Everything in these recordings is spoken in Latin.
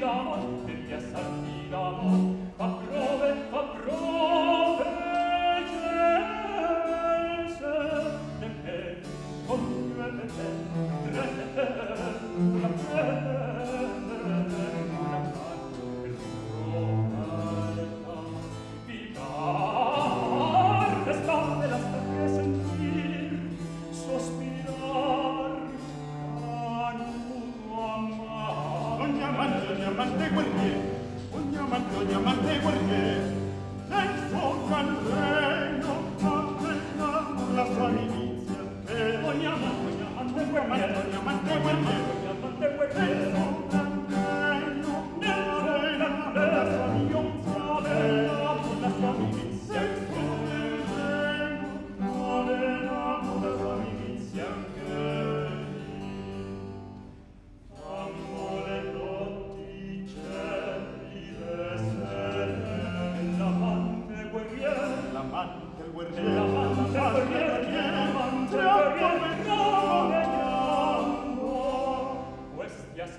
affidavo, e mi assafidavo, Amante,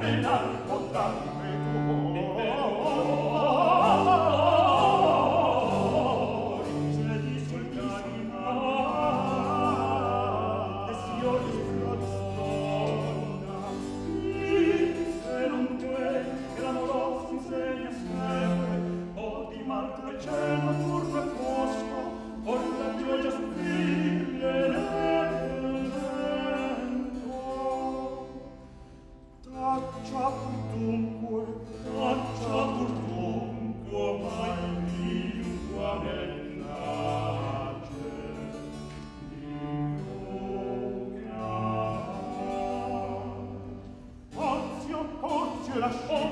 Renal, lasciò